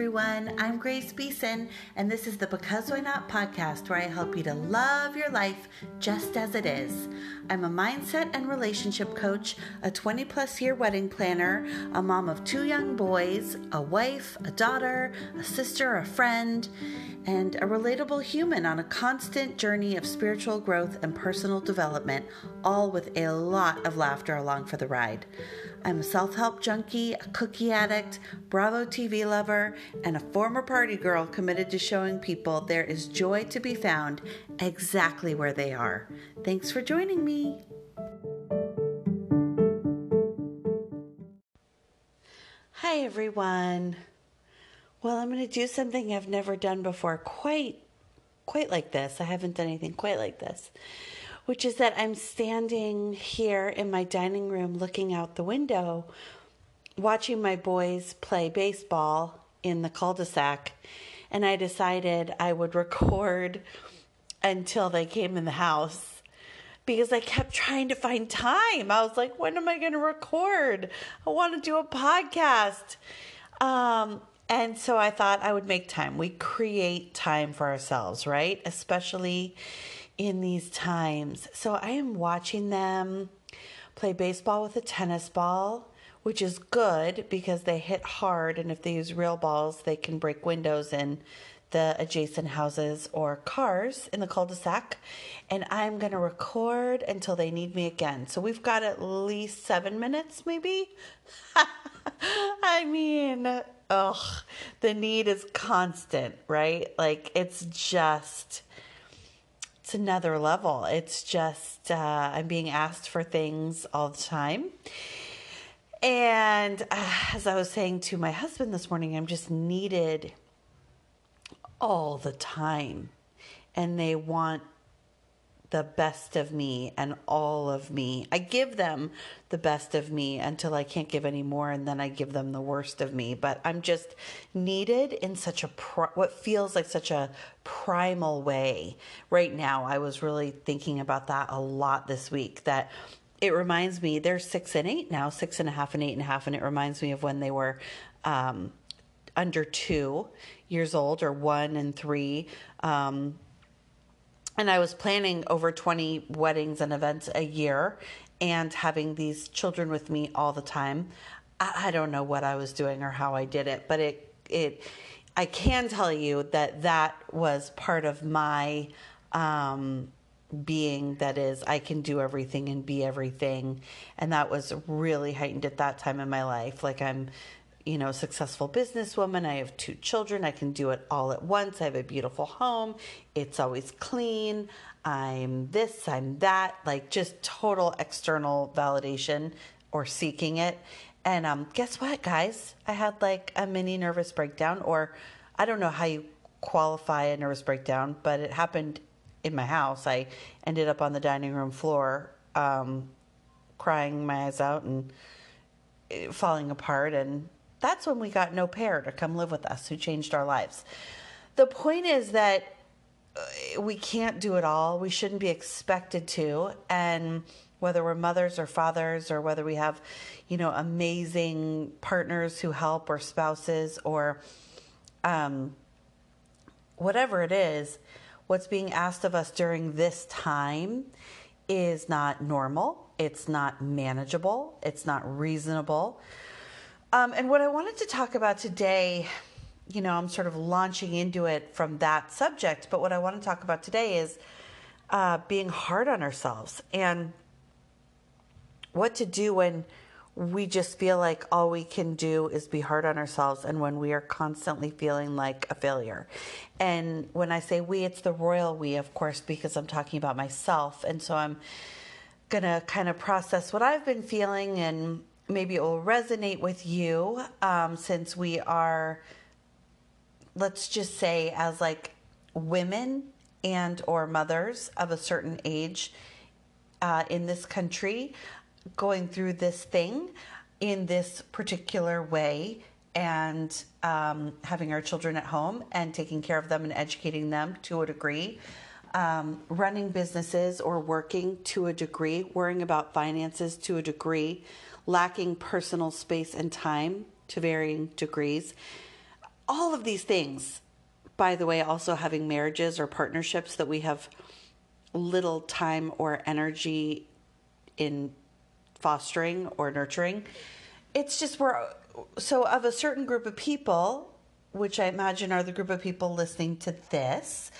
everyone. I'm Grace Beeson, and this is the Because Why Not podcast where I help you to love your life just as it is. I'm a mindset and relationship coach, a 20 plus year wedding planner, a mom of two young boys, a wife, a daughter, a sister, a friend, and a relatable human on a constant journey of spiritual growth and personal development, all with a lot of laughter along for the ride. I'm a self help junkie, a cookie addict, Bravo TV lover, and a former party girl committed to showing people there is joy to be found exactly where they are. Thanks for joining me. Hi, everyone. Well, I'm going to do something I've never done before, quite, quite like this. I haven't done anything quite like this which is that I'm standing here in my dining room looking out the window, watching my boys play baseball in the cul de sac. And I decided I would record until they came in the house because I kept trying to find time. I was like, when am I going to record? I want to do a podcast. Um, and so I thought I would make time. We create time for ourselves, right? Especially in these times. So I am watching them play baseball with a tennis ball, which is good because they hit hard. And if they use real balls, they can break windows in the adjacent houses or cars in the cul de sac. And I'm going to record until they need me again. So we've got at least seven minutes, maybe. I mean, ugh, the need is constant, right? Like it's just it's another level. It's just, uh, I'm being asked for things all the time. And uh, as I was saying to my husband this morning, I'm just needed all the time. And they want the best of me and all of me. I give them the best of me until I can't give any more, and then I give them the worst of me. But I'm just needed in such a what feels like such a primal way right now. I was really thinking about that a lot this week. That it reminds me they're six and eight now, six and a half and eight and a half, and it reminds me of when they were. Um, under two years old or one and three um, and I was planning over 20 weddings and events a year and having these children with me all the time. I, I don't know what I was doing or how I did it, but it, it, I can tell you that that was part of my, um, being that is I can do everything and be everything and that was really heightened at that time in my life like I'm you know, successful businesswoman. I have two children. I can do it all at once. I have a beautiful home. It's always clean. I'm this, I'm that, like just total external validation or seeking it. And um, guess what, guys? I had like a mini nervous breakdown, or I don't know how you qualify a nervous breakdown, but it happened in my house. I ended up on the dining room floor, um, crying my eyes out and eh, falling apart. And that's when we got an au pair to come live with us who changed our lives. The point is that uh, we can't do it all. We shouldn't be expected to. And whether we're mothers or fathers or whether we have, you know, amazing partners who help or spouses or um, whatever it is, what's being asked of us during this time is not normal. It's not manageable. It's not reasonable. Um, and what I wanted to talk about today, you know, I'm sort of launching into it from that subject, but what I want to talk about today is uh, being hard on ourselves and what to do when we just feel like all we can do is be hard on ourselves and when we are constantly feeling like a failure. And when I say we, it's the royal we, of course, because I'm talking about myself. And so I'm going to kind of process what I've been feeling and maybe it will resonate with you um, since we are let's just say as like women and or mothers of a certain age uh, in this country going through this thing in this particular way and um, having our children at home and taking care of them and educating them to a degree um, running businesses or working to a degree worrying about finances to a degree lacking personal space and time to varying degrees. all of these things, by the way, also having marriages or partnerships that we have little time or energy in fostering or nurturing. It's just we're so of a certain group of people, which I imagine are the group of people listening to this.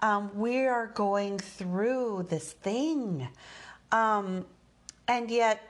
Um, we are going through this thing. Um, and yet,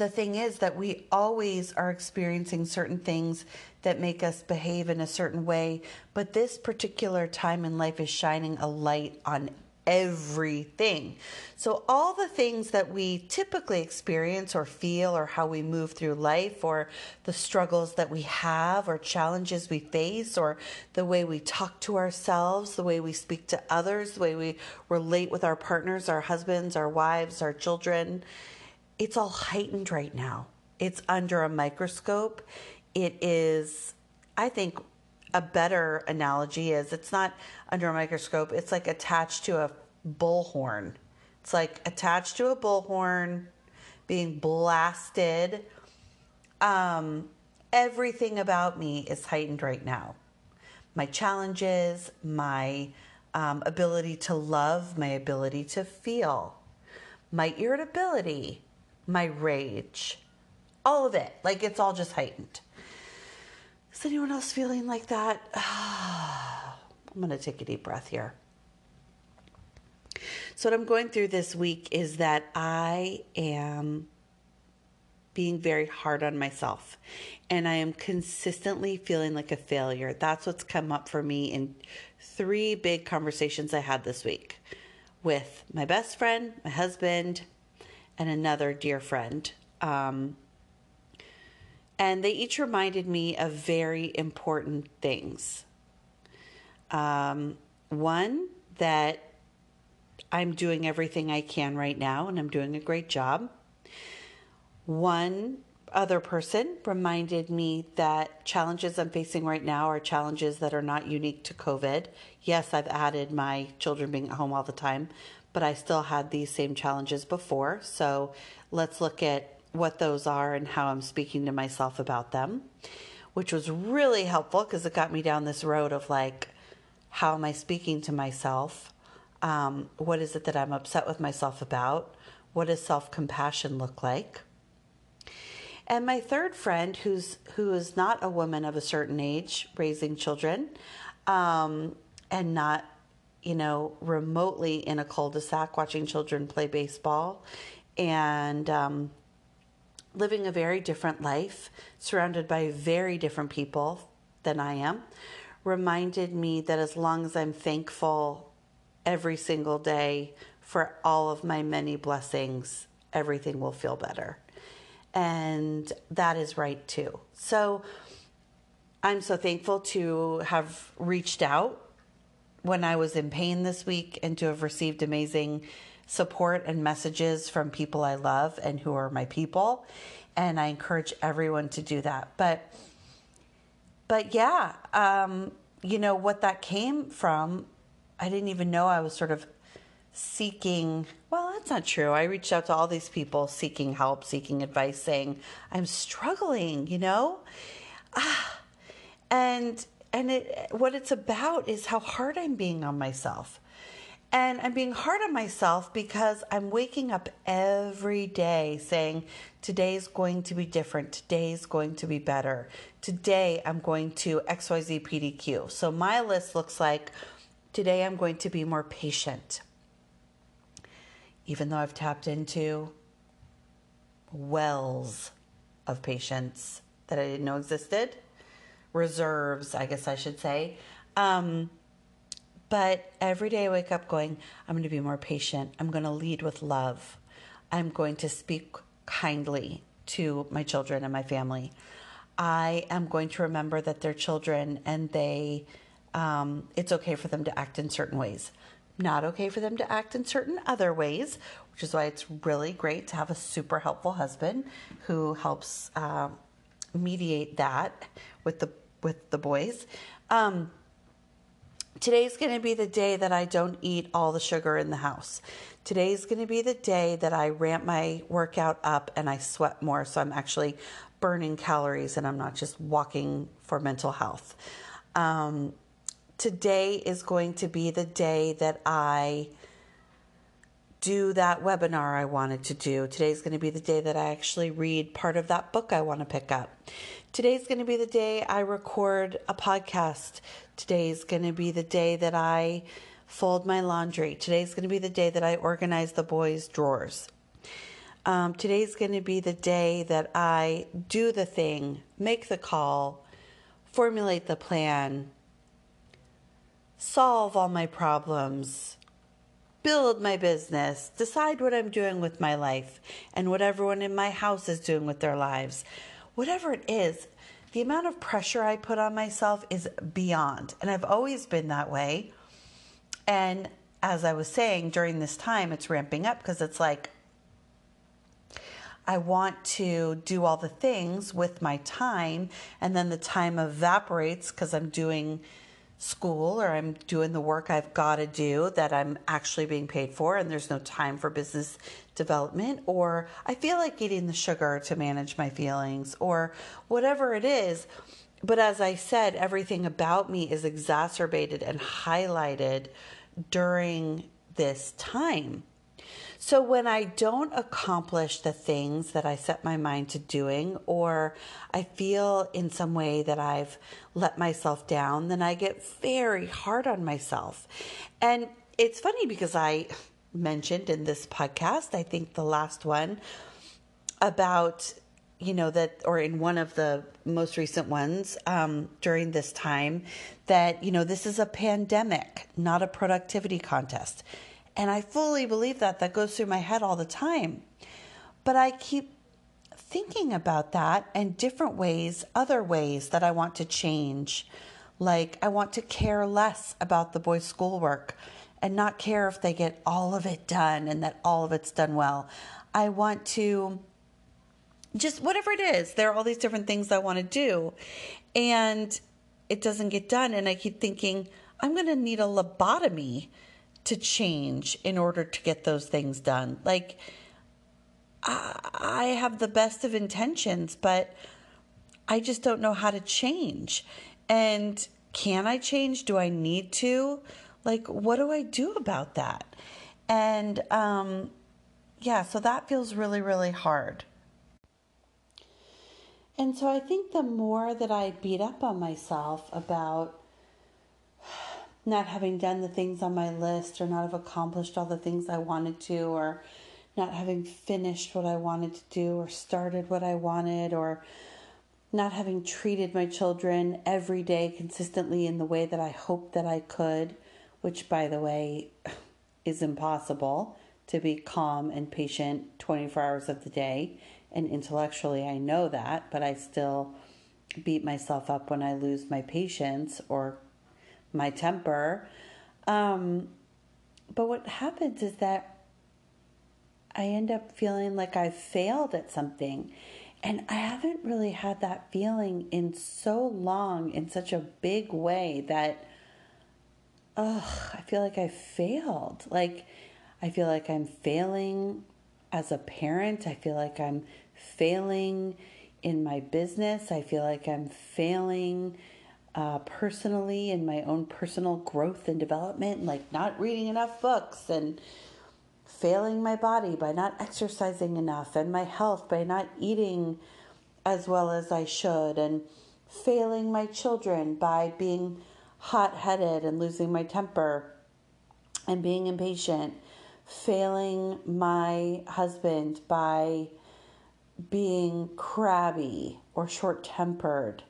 the thing is that we always are experiencing certain things that make us behave in a certain way. But this particular time in life is shining a light on everything. So, all the things that we typically experience or feel, or how we move through life, or the struggles that we have, or challenges we face, or the way we talk to ourselves, the way we speak to others, the way we relate with our partners, our husbands, our wives, our children, it's all heightened right now. It's under a microscope. It is, I think, a better analogy is it's not under a microscope, it's like attached to a bullhorn. It's like attached to a bullhorn, being blasted. Um, everything about me is heightened right now. My challenges, my um, ability to love, my ability to feel, my irritability, my rage, all of it. Like it's all just heightened. Is anyone else feeling like that? I'm going to take a deep breath here. So, what I'm going through this week is that I am being very hard on myself and I am consistently feeling like a failure. That's what's come up for me in three big conversations I had this week with my best friend, my husband, and another dear friend. Um, and they each reminded me of very important things. Um, one, that I'm doing everything I can right now and I'm doing a great job. One other person reminded me that challenges I'm facing right now are challenges that are not unique to COVID. Yes, I've added my children being at home all the time, but I still had these same challenges before. So let's look at what those are and how I'm speaking to myself about them, which was really helpful because it got me down this road of like, how am I speaking to myself? Um, what is it that I'm upset with myself about? What does self compassion look like? And my third friend, who's who is not a woman of a certain age, raising children, um, and not, you know, remotely in a cul-de-sac watching children play baseball, and um, living a very different life, surrounded by very different people than I am, reminded me that as long as I'm thankful every single day for all of my many blessings, everything will feel better. And that is right too. So I'm so thankful to have reached out when I was in pain this week and to have received amazing support and messages from people I love and who are my people. And I encourage everyone to do that. But but yeah, um, you know what that came from. I didn't even know I was sort of seeking. Well, that's not true. I reached out to all these people seeking help, seeking advice, saying I'm struggling. You know, ah, and and it what it's about is how hard I'm being on myself. And I'm being hard on myself because I'm waking up every day saying, today's going to be different. Today's going to be better. Today I'm going to XYZ PDQ. So my list looks like today I'm going to be more patient. Even though I've tapped into wells of patience that I didn't know existed, reserves, I guess I should say. Um, but every day I wake up going, I'm going to be more patient. I'm going to lead with love. I'm going to speak kindly to my children and my family. I am going to remember that they're children and they, um, it's okay for them to act in certain ways. Not okay for them to act in certain other ways, which is why it's really great to have a super helpful husband who helps uh, mediate that with the with the boys. Um, Today's going to be the day that I don't eat all the sugar in the house. Today's going to be the day that I ramp my workout up and I sweat more. So I'm actually burning calories and I'm not just walking for mental health. Um, today is going to be the day that I do that webinar I wanted to do. Today's going to be the day that I actually read part of that book I want to pick up. Today's going to be the day I record a podcast. Today's going to be the day that I fold my laundry. Today's going to be the day that I organize the boys' drawers. Um, today's going to be the day that I do the thing, make the call, formulate the plan, solve all my problems, build my business, decide what I'm doing with my life, and what everyone in my house is doing with their lives. Whatever it is, the amount of pressure I put on myself is beyond. And I've always been that way. And as I was saying, during this time, it's ramping up because it's like, I want to do all the things with my time, and then the time evaporates because I'm doing school or I'm doing the work I've got to do that I'm actually being paid for, and there's no time for business development, or I feel like eating the sugar to manage my feelings, or whatever it is. But as I said, everything about me is exacerbated and highlighted during this time. So when I don't accomplish the things that I set my mind to doing, or I feel in some way that I've let myself down, then I get very hard on myself. And it's funny because I mentioned in this podcast, I think the last one, about you know that or in one of the most recent ones um, during this time that you know this is a pandemic not a productivity contest and I fully believe that. That goes through my head all the time. But I keep thinking about that and different ways, other ways that I want to change. Like, I want to care less about the boys' schoolwork and not care if they get all of it done and that all of it's done well. I want to just whatever it is, there are all these different things I want to do. And it doesn't get done. And I keep thinking, I'm going to need a lobotomy to change in order to get those things done. Like, I have the best of intentions, but I just don't know how to change. And can I change? Do I need to? Like, what do I do about that? And um, yeah, so that feels really, really hard. And so I think the more that I beat up on myself about not having done the things on my list or not have accomplished all the things I wanted to or not having finished what I wanted to do or started what I wanted or not having treated my children every day consistently in the way that I hoped that I could, which by the way is impossible to be calm and patient 24 hours of the day. And intellectually, I know that, but I still beat myself up when I lose my patience or my temper. Um, but what happens is that I end up feeling like I've failed at something. And I haven't really had that feeling in so long, in such a big way that, ugh, I feel like I failed. Like, I feel like I'm failing as a parent. I feel like I'm failing in my business. I feel like I'm failing uh, personally in my own personal growth and development, like not reading enough books and failing my body by not exercising enough, and my health by not eating as well as I should, and failing my children by being hot headed and losing my temper and being impatient, failing my husband by being crabby or short tempered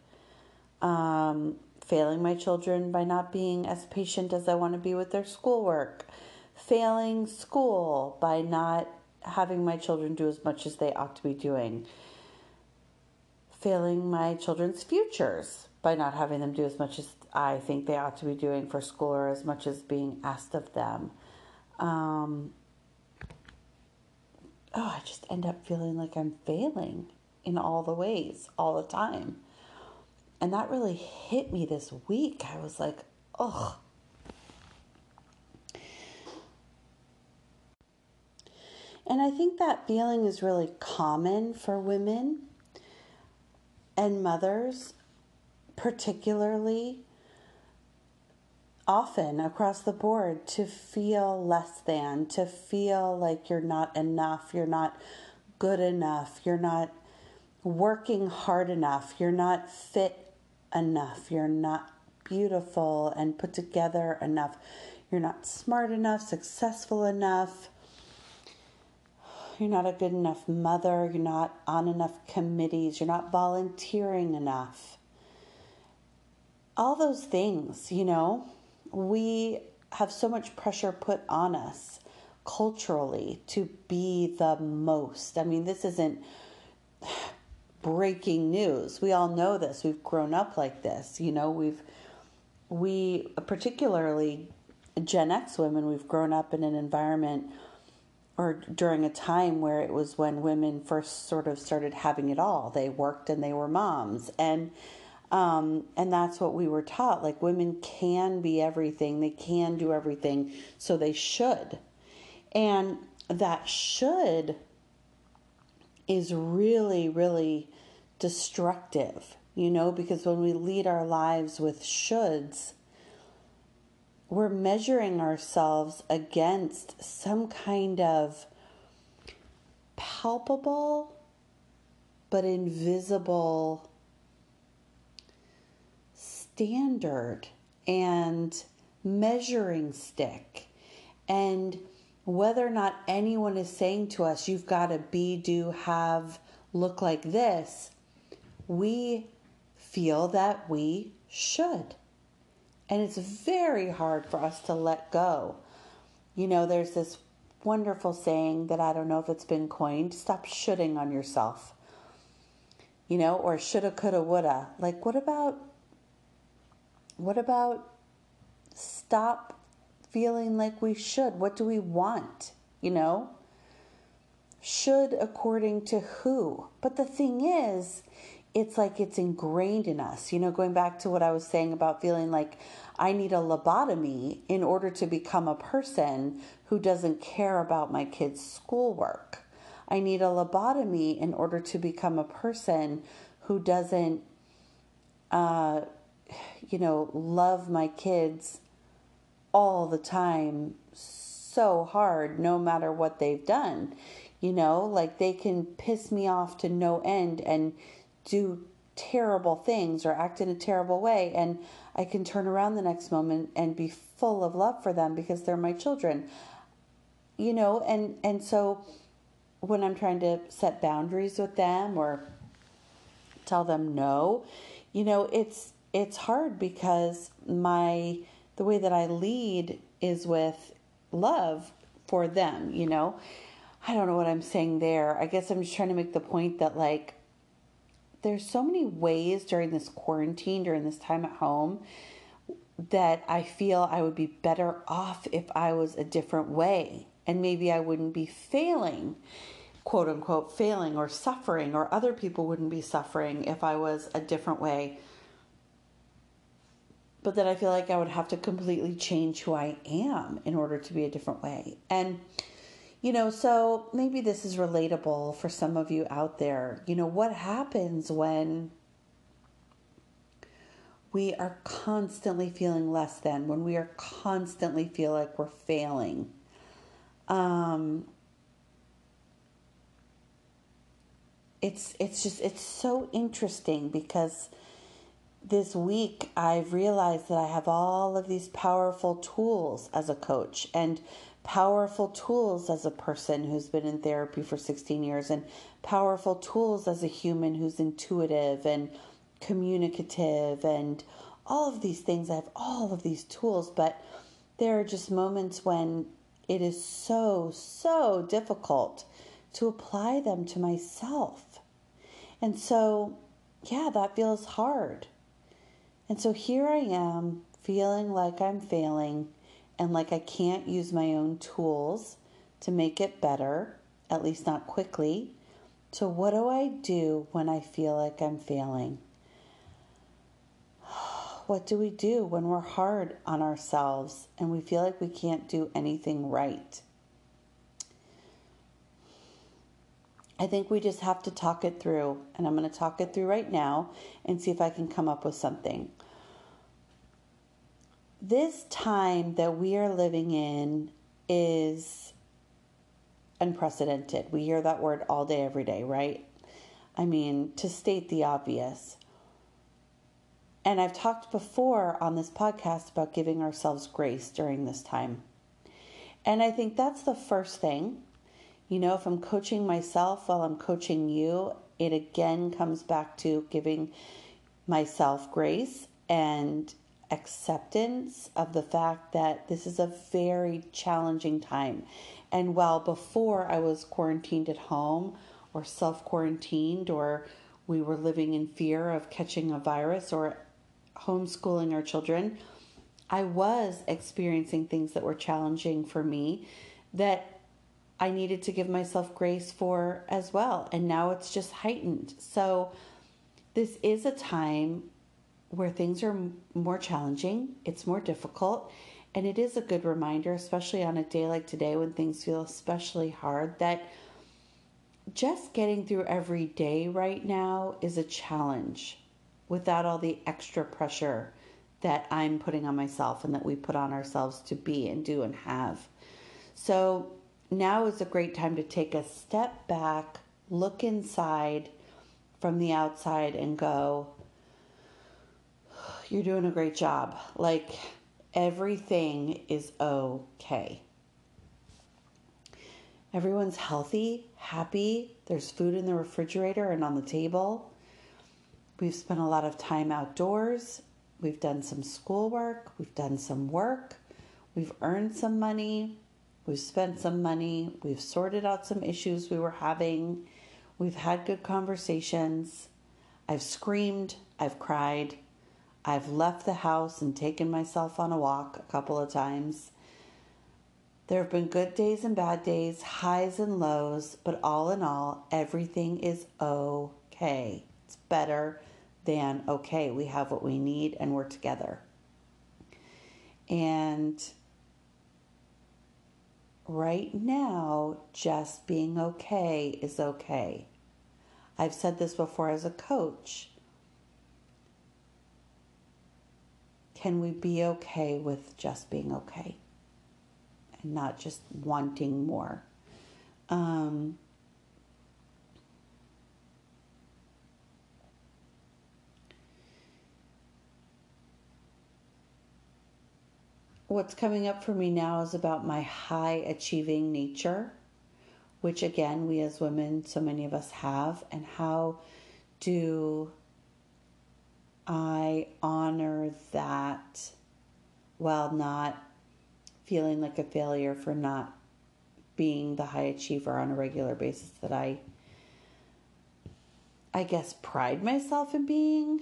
um, failing my children by not being as patient as I want to be with their schoolwork, failing school by not having my children do as much as they ought to be doing, failing my children's futures by not having them do as much as I think they ought to be doing for school or as much as being asked of them. Um, oh, I just end up feeling like I'm failing in all the ways all the time. And that really hit me this week. I was like, ugh. And I think that feeling is really common for women and mothers, particularly often across the board, to feel less than, to feel like you're not enough, you're not good enough, you're not working hard enough, you're not fit enough, you're not beautiful and put together enough, you're not smart enough, successful enough. You're not a good enough mother. You're not on enough committees. You're not volunteering enough. All those things, you know, we have so much pressure put on us culturally to be the most. I mean, this isn't breaking news. We all know this. We've grown up like this. You know, we've, we, particularly Gen X women, we've grown up in an environment or during a time where it was when women first sort of started having it all. They worked and they were moms. And, um, and that's what we were taught. Like women can be everything, they can do everything, so they should. And that should is really, really destructive, you know, because when we lead our lives with shoulds, we're measuring ourselves against some kind of palpable but invisible standard and measuring stick. And whether or not anyone is saying to us, you've got to be, do, have, look like this, we feel that we should. And it's very hard for us to let go. You know, there's this wonderful saying that I don't know if it's been coined stop shoulding on yourself. You know, or shoulda, coulda, woulda. Like, what about, what about stop feeling like we should? What do we want? You know? Should according to who? But the thing is, it's like it's ingrained in us. You know, going back to what I was saying about feeling like I need a lobotomy in order to become a person who doesn't care about my kids' schoolwork. I need a lobotomy in order to become a person who doesn't, uh, you know, love my kids all the time so hard, no matter what they've done. You know, like they can piss me off to no end and do terrible things or act in a terrible way. And I can turn around the next moment and be full of love for them because they're my children. You know, and, and so when I'm trying to set boundaries with them or tell them no, you know, it's it's hard because my the way that I lead is with love for them, you know. I don't know what I'm saying there. I guess I'm just trying to make the point that like there's so many ways during this quarantine, during this time at home, that I feel I would be better off if I was a different way. And maybe I wouldn't be failing, quote unquote, failing or suffering, or other people wouldn't be suffering if I was a different way. But then I feel like I would have to completely change who I am in order to be a different way. And you know, so maybe this is relatable for some of you out there. You know, what happens when we are constantly feeling less than, when we are constantly feel like we're failing? Um, it's it's just it's so interesting because this week I've realized that I have all of these powerful tools as a coach and powerful tools as a person who's been in therapy for 16 years and powerful tools as a human who's intuitive and communicative and all of these things. I have all of these tools, but there are just moments when it is so, so difficult to apply them to myself. And so, yeah, that feels hard. And so here I am feeling like I'm failing and like I can't use my own tools to make it better, at least not quickly. So, what do I do when I feel like I'm failing? What do we do when we're hard on ourselves and we feel like we can't do anything right? I think we just have to talk it through. And I'm going to talk it through right now and see if I can come up with something. This time that we are living in is unprecedented. We hear that word all day, every day, right? I mean, to state the obvious. And I've talked before on this podcast about giving ourselves grace during this time. And I think that's the first thing you know, if I'm coaching myself while I'm coaching you, it again comes back to giving myself grace and acceptance of the fact that this is a very challenging time. And while before I was quarantined at home or self quarantined, or we were living in fear of catching a virus or homeschooling our children, I was experiencing things that were challenging for me that I needed to give myself grace for as well. And now it's just heightened. So, this is a time where things are more challenging, it's more difficult. And it is a good reminder, especially on a day like today when things feel especially hard, that just getting through every day right now is a challenge without all the extra pressure that I'm putting on myself and that we put on ourselves to be and do and have. So, now is a great time to take a step back, look inside from the outside, and go, You're doing a great job. Like everything is okay. Everyone's healthy, happy. There's food in the refrigerator and on the table. We've spent a lot of time outdoors. We've done some schoolwork. We've done some work. We've earned some money. We've spent some money. We've sorted out some issues we were having. We've had good conversations. I've screamed. I've cried. I've left the house and taken myself on a walk a couple of times. There have been good days and bad days, highs and lows, but all in all, everything is okay. It's better than okay. We have what we need and we're together. And right now, just being okay is okay. I've said this before as a coach. Can we be okay with just being okay and not just wanting more? Um, what's coming up for me now is about my high achieving nature, which again, we as women, so many of us have, and how do I honor that while not feeling like a failure for not being the high achiever on a regular basis that I I guess pride myself in being.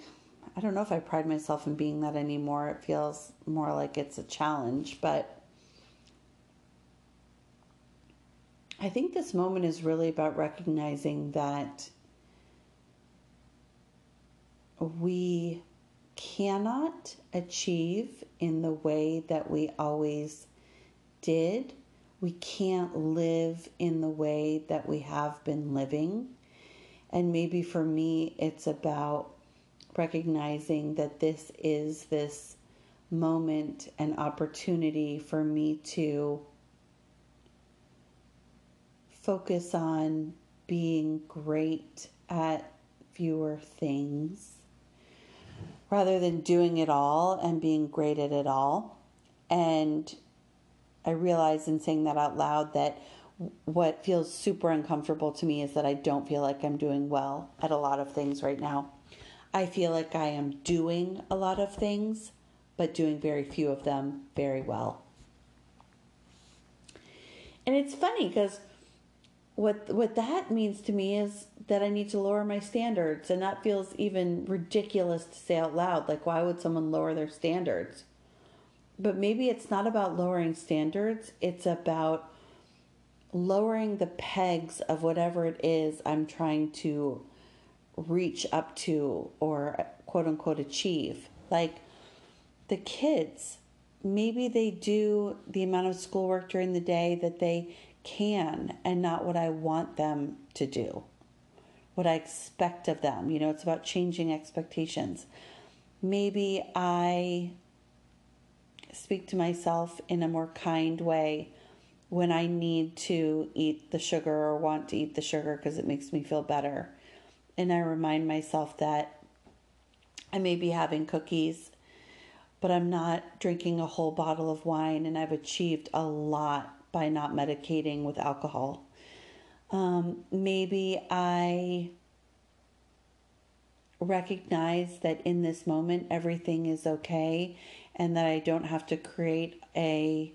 I don't know if I pride myself in being that anymore. It feels more like it's a challenge, but I think this moment is really about recognizing that we cannot achieve in the way that we always did. We can't live in the way that we have been living. And maybe for me, it's about recognizing that this is this moment and opportunity for me to focus on being great at fewer things rather than doing it all and being great at it all. And I realize in saying that out loud that what feels super uncomfortable to me is that I don't feel like I'm doing well at a lot of things right now. I feel like I am doing a lot of things, but doing very few of them very well. And it's funny because what what that means to me is that I need to lower my standards, and that feels even ridiculous to say out loud. Like, why would someone lower their standards? But maybe it's not about lowering standards, it's about lowering the pegs of whatever it is I'm trying to reach up to or quote unquote achieve. Like the kids, maybe they do the amount of schoolwork during the day that they can and not what I want them to do, what I expect of them. You know, it's about changing expectations. Maybe I speak to myself in a more kind way when I need to eat the sugar or want to eat the sugar because it makes me feel better. And I remind myself that I may be having cookies, but I'm not drinking a whole bottle of wine, and I've achieved a lot by not medicating with alcohol. Um, maybe I recognize that in this moment everything is okay and that I don't have to create a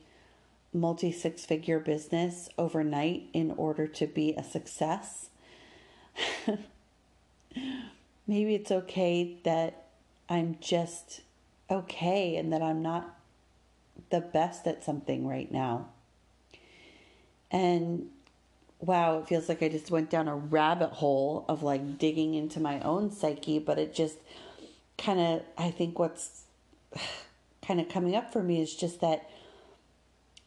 multi six figure business overnight in order to be a success. Maybe it's okay that I'm just okay and that I'm not the best at something right now. And wow, it feels like I just went down a rabbit hole of like digging into my own psyche, but it just kind of, I think what's kind of coming up for me is just that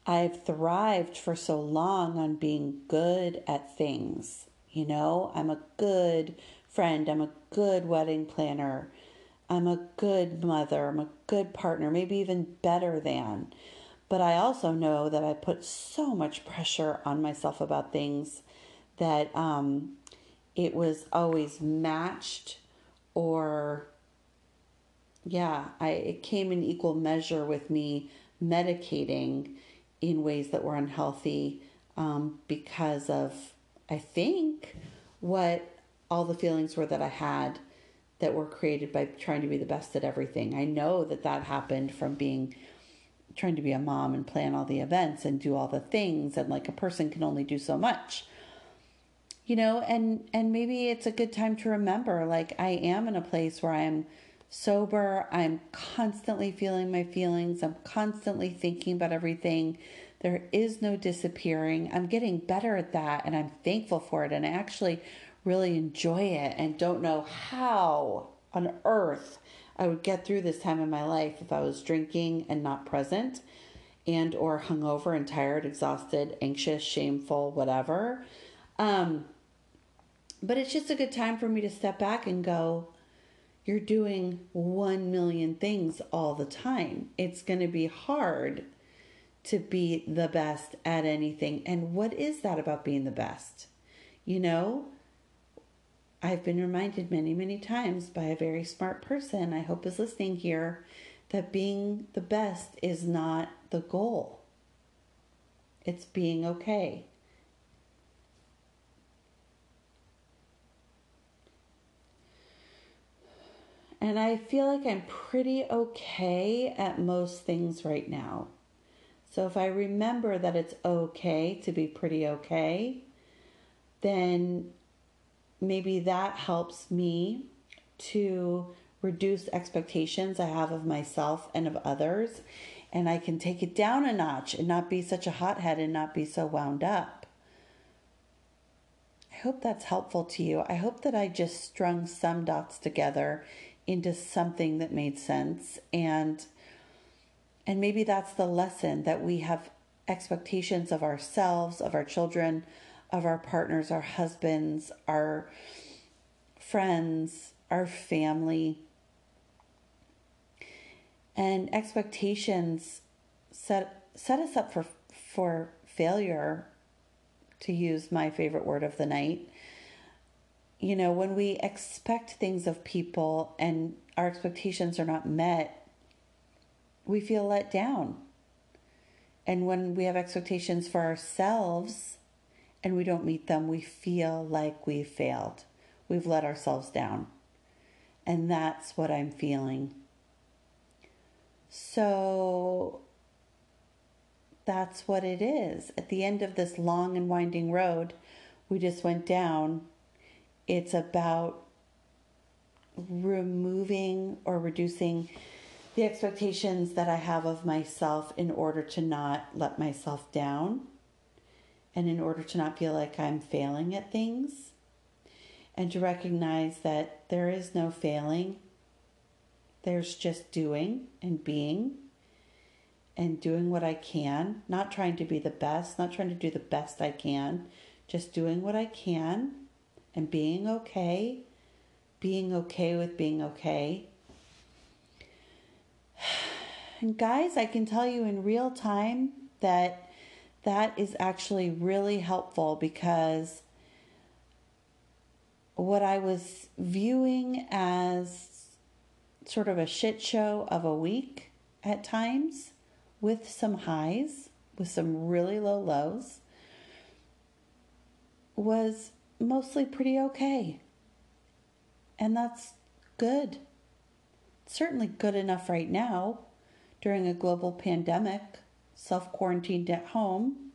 I've thrived for so long on being good at things. You know, I'm a good friend, I'm a good wedding planner, I'm a good mother, I'm a good partner, maybe even better than. But I also know that I put so much pressure on myself about things that um, it was always matched or yeah, I it came in equal measure with me medicating in ways that were unhealthy um, because of, I think, what all the feelings were that I had that were created by trying to be the best at everything. I know that that happened from being trying to be a mom and plan all the events and do all the things and like a person can only do so much you know and and maybe it's a good time to remember like i am in a place where i'm sober. I'm constantly feeling my feelings. I'm constantly thinking about everything. There is no disappearing. I'm getting better at that and I'm thankful for it. And I actually really enjoy it and don't know how on earth I would get through this time in my life if I was drinking and not present and or hungover and tired, exhausted, anxious, shameful, whatever. Um, but it's just a good time for me to step back and go, you're doing 1 million things all the time. It's going to be hard to be the best at anything. And what is that about being the best? You know, I've been reminded many, many times by a very smart person, I hope is listening here, that being the best is not the goal. It's being okay. And I feel like I'm pretty okay at most things right now. So if I remember that it's okay to be pretty okay, then maybe that helps me to reduce expectations I have of myself and of others. And I can take it down a notch and not be such a hothead and not be so wound up. I hope that's helpful to you. I hope that I just strung some dots together into something that made sense and and maybe that's the lesson that we have expectations of ourselves of our children of our partners our husbands our friends our family and expectations set set us up for for failure to use my favorite word of the night you know, when we expect things of people and our expectations are not met, we feel let down. And when we have expectations for ourselves and we don't meet them, we feel like we've failed. We've let ourselves down. And that's what I'm feeling. So that's what it is. At the end of this long and winding road we just went down, it's about removing or reducing the expectations that I have of myself in order to not let myself down and in order to not feel like I'm failing at things and to recognize that there is no failing, there's just doing and being. and doing what I can, not trying to be the best, not trying to do the best I can, just doing what I can and being okay, being okay with being okay. And guys, I can tell you in real time that that is actually really helpful because what I was viewing as sort of a shit show of a week at times with some highs, with some really low lows, was mostly pretty okay. And that's good. Certainly good enough right now during a global pandemic, self quarantined at home,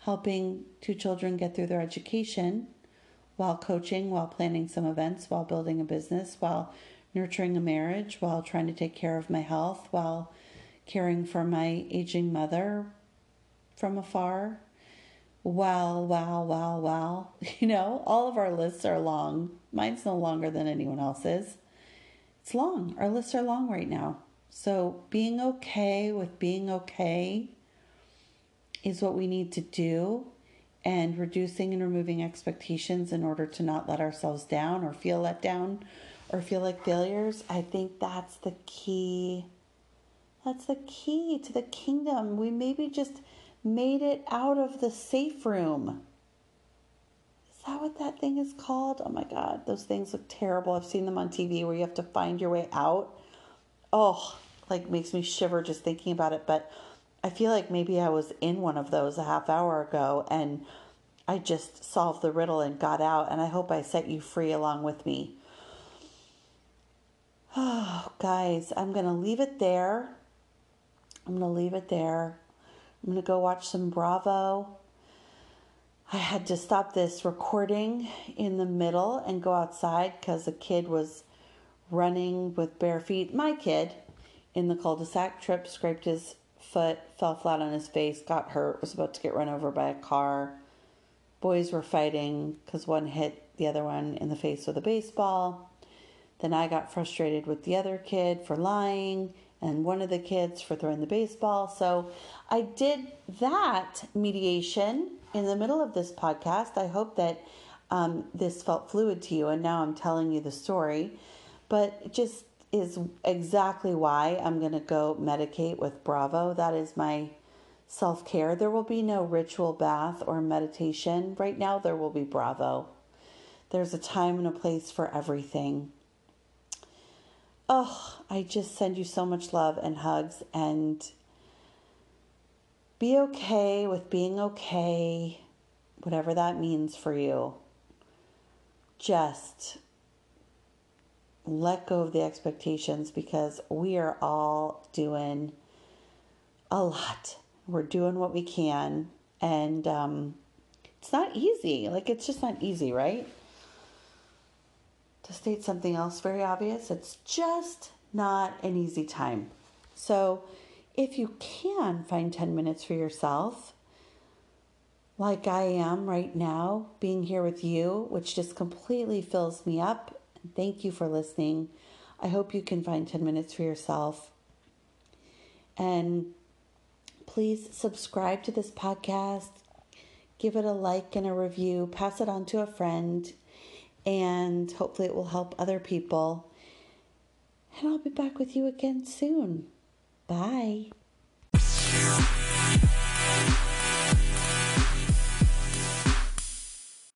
helping two children get through their education while coaching, while planning some events, while building a business, while nurturing a marriage, while trying to take care of my health, while caring for my aging mother from afar. Wow, wow, wow, wow. You know, all of our lists are long. Mine's no longer than anyone else's. It's long. Our lists are long right now. So, being okay with being okay is what we need to do, and reducing and removing expectations in order to not let ourselves down or feel let down or feel like failures. I think that's the key that's the key to the kingdom. We maybe just made it out of the safe room. Is that what that thing is called? Oh my God, those things look terrible. I've seen them on TV where you have to find your way out. Oh, like makes me shiver just thinking about it. But I feel like maybe I was in one of those a half hour ago and I just solved the riddle and got out. And I hope I set you free along with me. Oh, guys, I'm going to leave it there. I'm going to leave it there. I'm going to go watch some Bravo. I had to stop this recording in the middle and go outside because a kid was running with bare feet. My kid in the cul de sac trip scraped his foot, fell flat on his face, got hurt, was about to get run over by a car. Boys were fighting because one hit the other one in the face with a baseball. Then I got frustrated with the other kid for lying and one of the kids for throwing the baseball. So I did that mediation in the middle of this podcast. I hope that um, this felt fluid to you, and now I'm telling you the story. But just is exactly why I'm going to go medicate with Bravo. That is my self care. There will be no ritual bath or meditation. Right now, there will be Bravo. There's a time and a place for everything. Oh, I just send you so much love and hugs and be okay with being okay, whatever that means for you. Just let go of the expectations because we are all doing a lot. We're doing what we can, and um, it's not easy. Like, it's just not easy, right? to state something else very obvious, it's just not an easy time. So, if you can find 10 minutes for yourself, like I am right now, being here with you, which just completely fills me up. Thank you for listening. I hope you can find 10 minutes for yourself. And please subscribe to this podcast, give it a like and a review, pass it on to a friend and hopefully it will help other people. And I'll be back with you again soon. Bye.